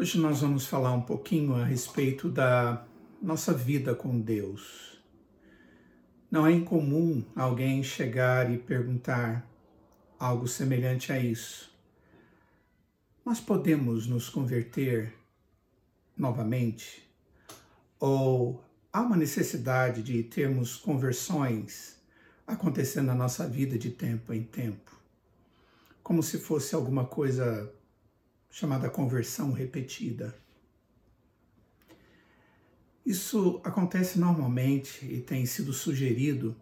Hoje nós vamos falar um pouquinho a respeito da nossa vida com Deus. Não é incomum alguém chegar e perguntar algo semelhante a isso. Nós podemos nos converter novamente? Ou há uma necessidade de termos conversões acontecendo na nossa vida de tempo em tempo? Como se fosse alguma coisa chamada conversão repetida. Isso acontece normalmente e tem sido sugerido,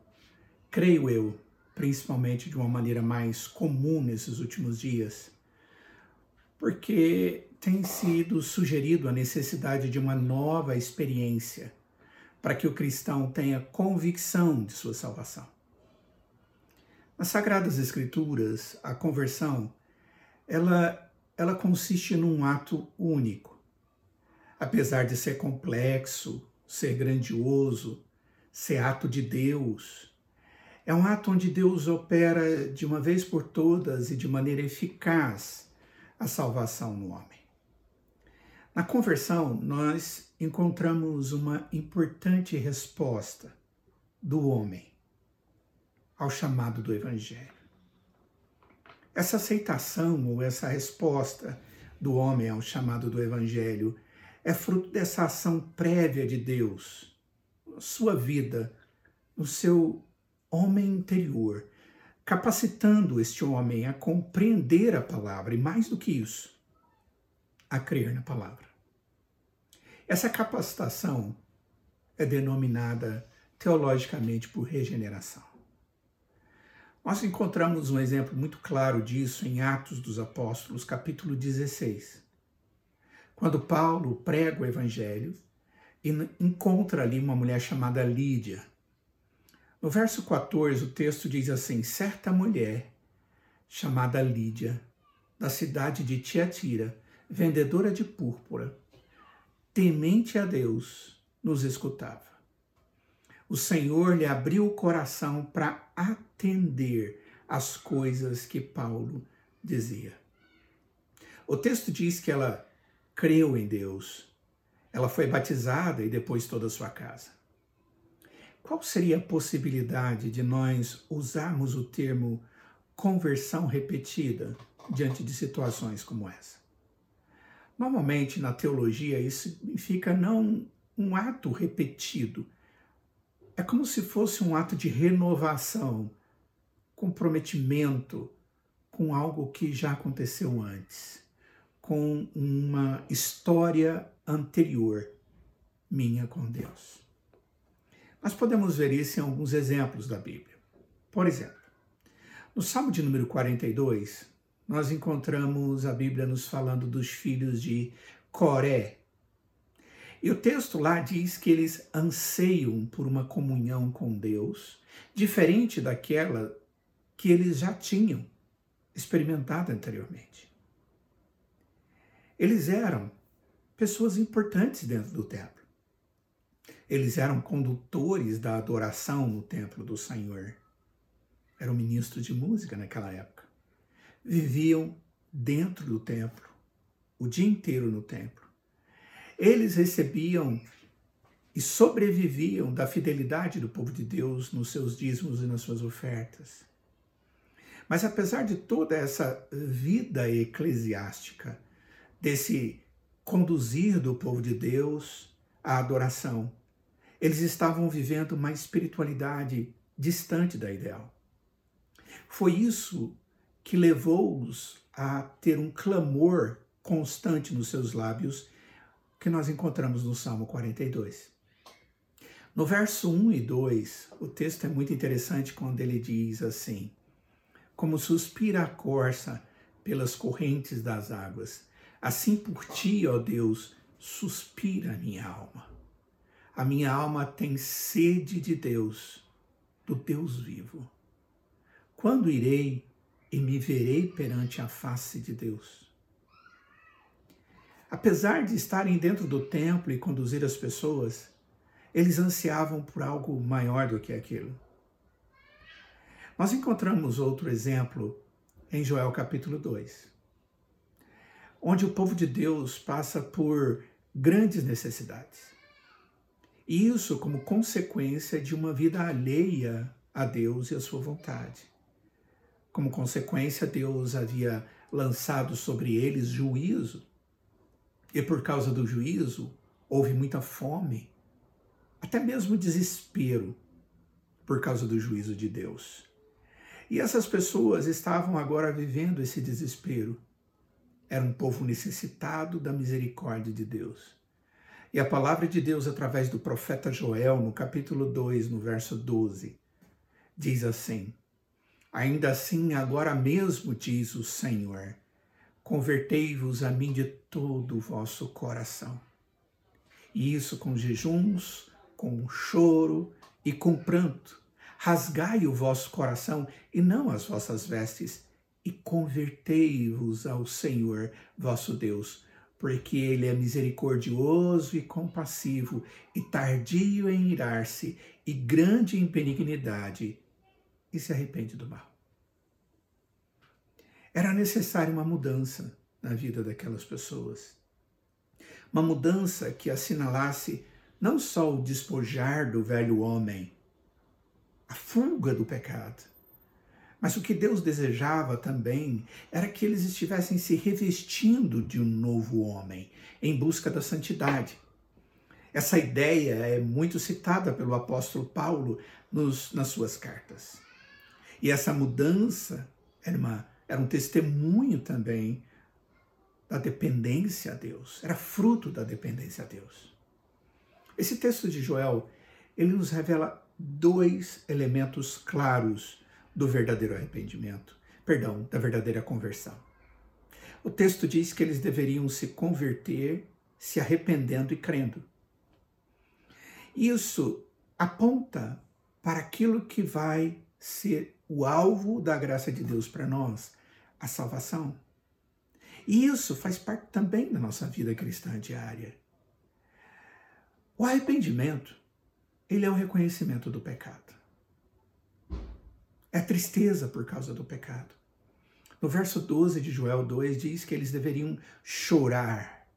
creio eu, principalmente de uma maneira mais comum nesses últimos dias, porque tem sido sugerido a necessidade de uma nova experiência para que o cristão tenha convicção de sua salvação. Nas Sagradas Escrituras, a conversão, ela ela consiste num ato único. Apesar de ser complexo, ser grandioso, ser ato de Deus, é um ato onde Deus opera de uma vez por todas e de maneira eficaz a salvação no homem. Na conversão, nós encontramos uma importante resposta do homem ao chamado do Evangelho. Essa aceitação ou essa resposta do homem ao chamado do Evangelho é fruto dessa ação prévia de Deus, sua vida, no seu homem interior, capacitando este homem a compreender a palavra e, mais do que isso, a crer na palavra. Essa capacitação é denominada teologicamente por regeneração. Nós encontramos um exemplo muito claro disso em Atos dos Apóstolos, capítulo 16. Quando Paulo prega o evangelho e encontra ali uma mulher chamada Lídia. No verso 14, o texto diz assim: Certa mulher chamada Lídia, da cidade de Tiatira, vendedora de púrpura, temente a Deus, nos escutava o Senhor lhe abriu o coração para atender as coisas que Paulo dizia. O texto diz que ela creu em Deus, ela foi batizada e depois toda a sua casa. Qual seria a possibilidade de nós usarmos o termo conversão repetida diante de situações como essa? Normalmente na teologia isso significa não um ato repetido, é como se fosse um ato de renovação, comprometimento com algo que já aconteceu antes, com uma história anterior minha com Deus. Nós podemos ver isso em alguns exemplos da Bíblia. Por exemplo, no Salmo de número 42, nós encontramos a Bíblia nos falando dos filhos de Coré, e o texto lá diz que eles anseiam por uma comunhão com Deus, diferente daquela que eles já tinham experimentado anteriormente. Eles eram pessoas importantes dentro do templo. Eles eram condutores da adoração no templo do Senhor. Eram ministros de música naquela época. Viviam dentro do templo, o dia inteiro no templo eles recebiam e sobreviviam da fidelidade do povo de Deus nos seus dízimos e nas suas ofertas. Mas apesar de toda essa vida eclesiástica, desse conduzir do povo de Deus à adoração, eles estavam vivendo uma espiritualidade distante da ideal. Foi isso que levou-os a ter um clamor constante nos seus lábios que nós encontramos no Salmo 42. No verso 1 e 2, o texto é muito interessante quando ele diz assim: Como suspira a corça pelas correntes das águas, assim por ti, ó Deus, suspira a minha alma. A minha alma tem sede de Deus, do Deus vivo. Quando irei e me verei perante a face de Deus? Apesar de estarem dentro do templo e conduzir as pessoas, eles ansiavam por algo maior do que aquilo. Nós encontramos outro exemplo em Joel capítulo 2. onde o povo de Deus passa por grandes necessidades. E isso como consequência de uma vida alheia a Deus e a sua vontade. Como consequência, Deus havia lançado sobre eles juízo. E por causa do juízo, houve muita fome, até mesmo desespero, por causa do juízo de Deus. E essas pessoas estavam agora vivendo esse desespero. Era um povo necessitado da misericórdia de Deus. E a palavra de Deus, através do profeta Joel, no capítulo 2, no verso 12, diz assim: Ainda assim, agora mesmo, diz o Senhor, convertei-vos a mim de todo o vosso coração. E isso com jejuns, com choro e com pranto. Rasgai o vosso coração e não as vossas vestes, e convertei-vos ao Senhor vosso Deus, porque ele é misericordioso e compassivo, e tardio em irar-se, e grande em benignidade, e se arrepende do mal. Era necessária uma mudança na vida daquelas pessoas. Uma mudança que assinalasse não só o despojar do velho homem, a fuga do pecado, mas o que Deus desejava também era que eles estivessem se revestindo de um novo homem em busca da santidade. Essa ideia é muito citada pelo apóstolo Paulo nos, nas suas cartas. E essa mudança era, uma, era um testemunho também da dependência a Deus, era fruto da dependência a Deus. Esse texto de Joel, ele nos revela dois elementos claros do verdadeiro arrependimento, perdão, da verdadeira conversão. O texto diz que eles deveriam se converter se arrependendo e crendo. Isso aponta para aquilo que vai ser o alvo da graça de Deus para nós, a salvação. E isso faz parte também da nossa vida cristã diária. O arrependimento, ele é o reconhecimento do pecado. É tristeza por causa do pecado. No verso 12 de Joel 2 diz que eles deveriam chorar.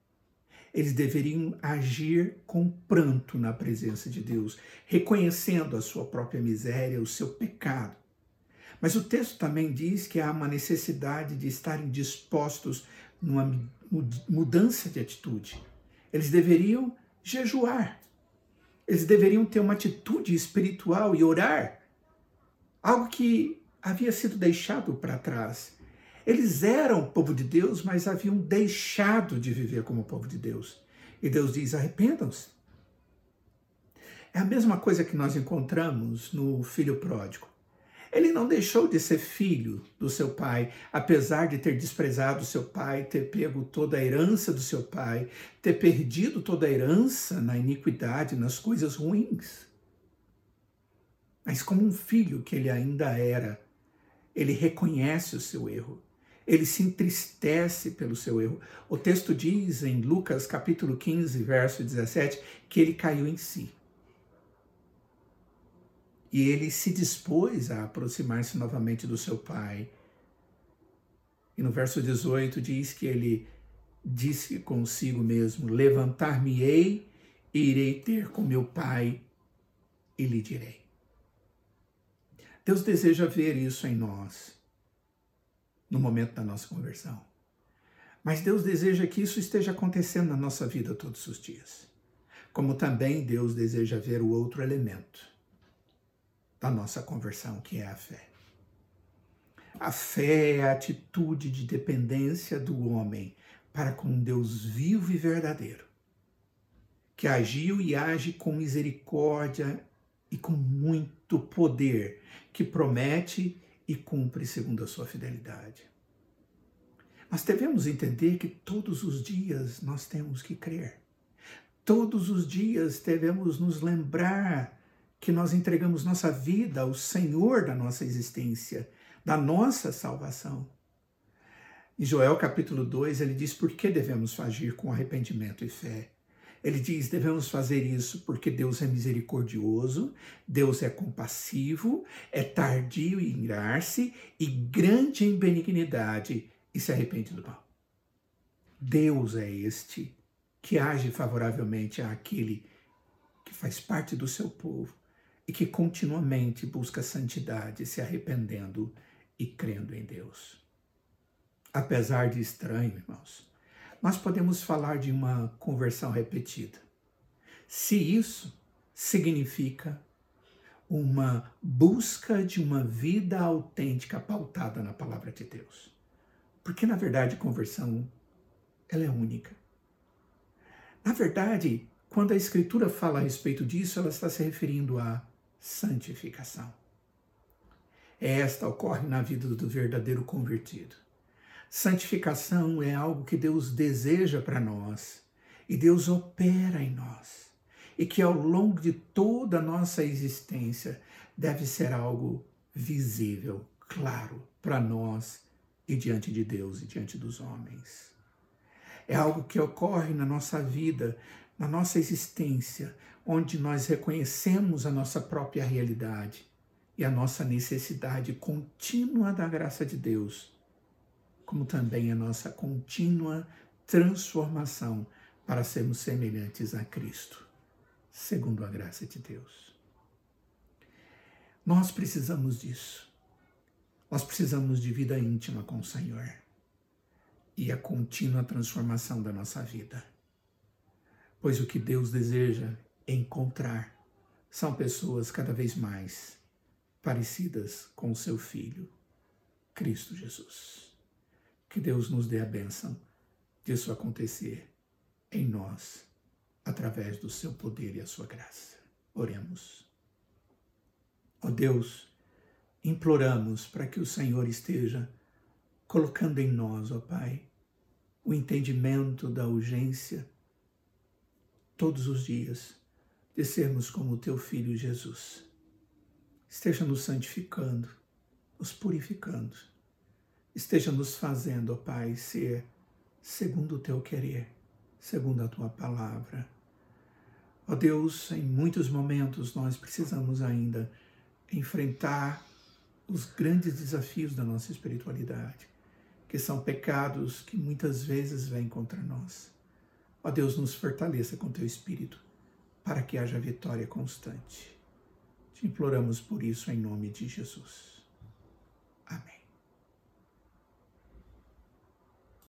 Eles deveriam agir com pranto na presença de Deus, reconhecendo a sua própria miséria, o seu pecado. Mas o texto também diz que há uma necessidade de estarem dispostos numa mudança de atitude. Eles deveriam jejuar. Eles deveriam ter uma atitude espiritual e orar. Algo que havia sido deixado para trás. Eles eram povo de Deus, mas haviam deixado de viver como povo de Deus. E Deus diz: arrependam-se. É a mesma coisa que nós encontramos no filho pródigo. Ele não deixou de ser filho do seu pai, apesar de ter desprezado seu pai, ter pego toda a herança do seu pai, ter perdido toda a herança na iniquidade, nas coisas ruins. Mas, como um filho que ele ainda era, ele reconhece o seu erro. Ele se entristece pelo seu erro. O texto diz em Lucas capítulo 15, verso 17, que ele caiu em si. E ele se dispôs a aproximar-se novamente do seu pai. E no verso 18 diz que ele disse consigo mesmo: Levantar-me-ei e irei ter com meu pai e lhe direi. Deus deseja ver isso em nós, no momento da nossa conversão. Mas Deus deseja que isso esteja acontecendo na nossa vida todos os dias. Como também Deus deseja ver o outro elemento da nossa conversão, que é a fé. A fé é a atitude de dependência do homem para com Deus vivo e verdadeiro, que agiu e age com misericórdia e com muito poder, que promete e cumpre segundo a sua fidelidade. Mas devemos entender que todos os dias nós temos que crer. Todos os dias devemos nos lembrar que nós entregamos nossa vida ao Senhor da nossa existência, da nossa salvação. Em Joel capítulo 2, ele diz por que devemos agir com arrependimento e fé. Ele diz: devemos fazer isso porque Deus é misericordioso, Deus é compassivo, é tardio em irar-se e grande em benignidade e se arrepende do mal. Deus é este que age favoravelmente àquele que faz parte do seu povo e que continuamente busca santidade, se arrependendo e crendo em Deus. Apesar de estranho, irmãos, nós podemos falar de uma conversão repetida. Se isso significa uma busca de uma vida autêntica pautada na palavra de Deus. Porque na verdade conversão ela é única. Na verdade, quando a escritura fala a respeito disso, ela está se referindo à santificação. Esta ocorre na vida do verdadeiro convertido. Santificação é algo que Deus deseja para nós e Deus opera em nós. E que ao longo de toda a nossa existência deve ser algo visível, claro, para nós e diante de Deus e diante dos homens. É algo que ocorre na nossa vida, na nossa existência, onde nós reconhecemos a nossa própria realidade e a nossa necessidade contínua da graça de Deus, como também a nossa contínua transformação para sermos semelhantes a Cristo, segundo a graça de Deus. Nós precisamos disso. Nós precisamos de vida íntima com o Senhor e a contínua transformação da nossa vida. Pois o que Deus deseja encontrar são pessoas cada vez mais parecidas com o seu Filho, Cristo Jesus. Que Deus nos dê a bênção disso acontecer em nós, através do seu poder e a sua graça. Oremos. Ó oh Deus, imploramos para que o Senhor esteja colocando em nós, ó oh Pai, o entendimento da urgência todos os dias de sermos como o teu filho Jesus. Esteja nos santificando, nos purificando. Esteja nos fazendo, ó Pai, ser segundo o teu querer, segundo a tua palavra. Ó Deus, em muitos momentos nós precisamos ainda enfrentar os grandes desafios da nossa espiritualidade, que são pecados que muitas vezes vêm contra nós. Ó Deus, nos fortaleça com teu espírito para que haja vitória constante. Te imploramos por isso em nome de Jesus.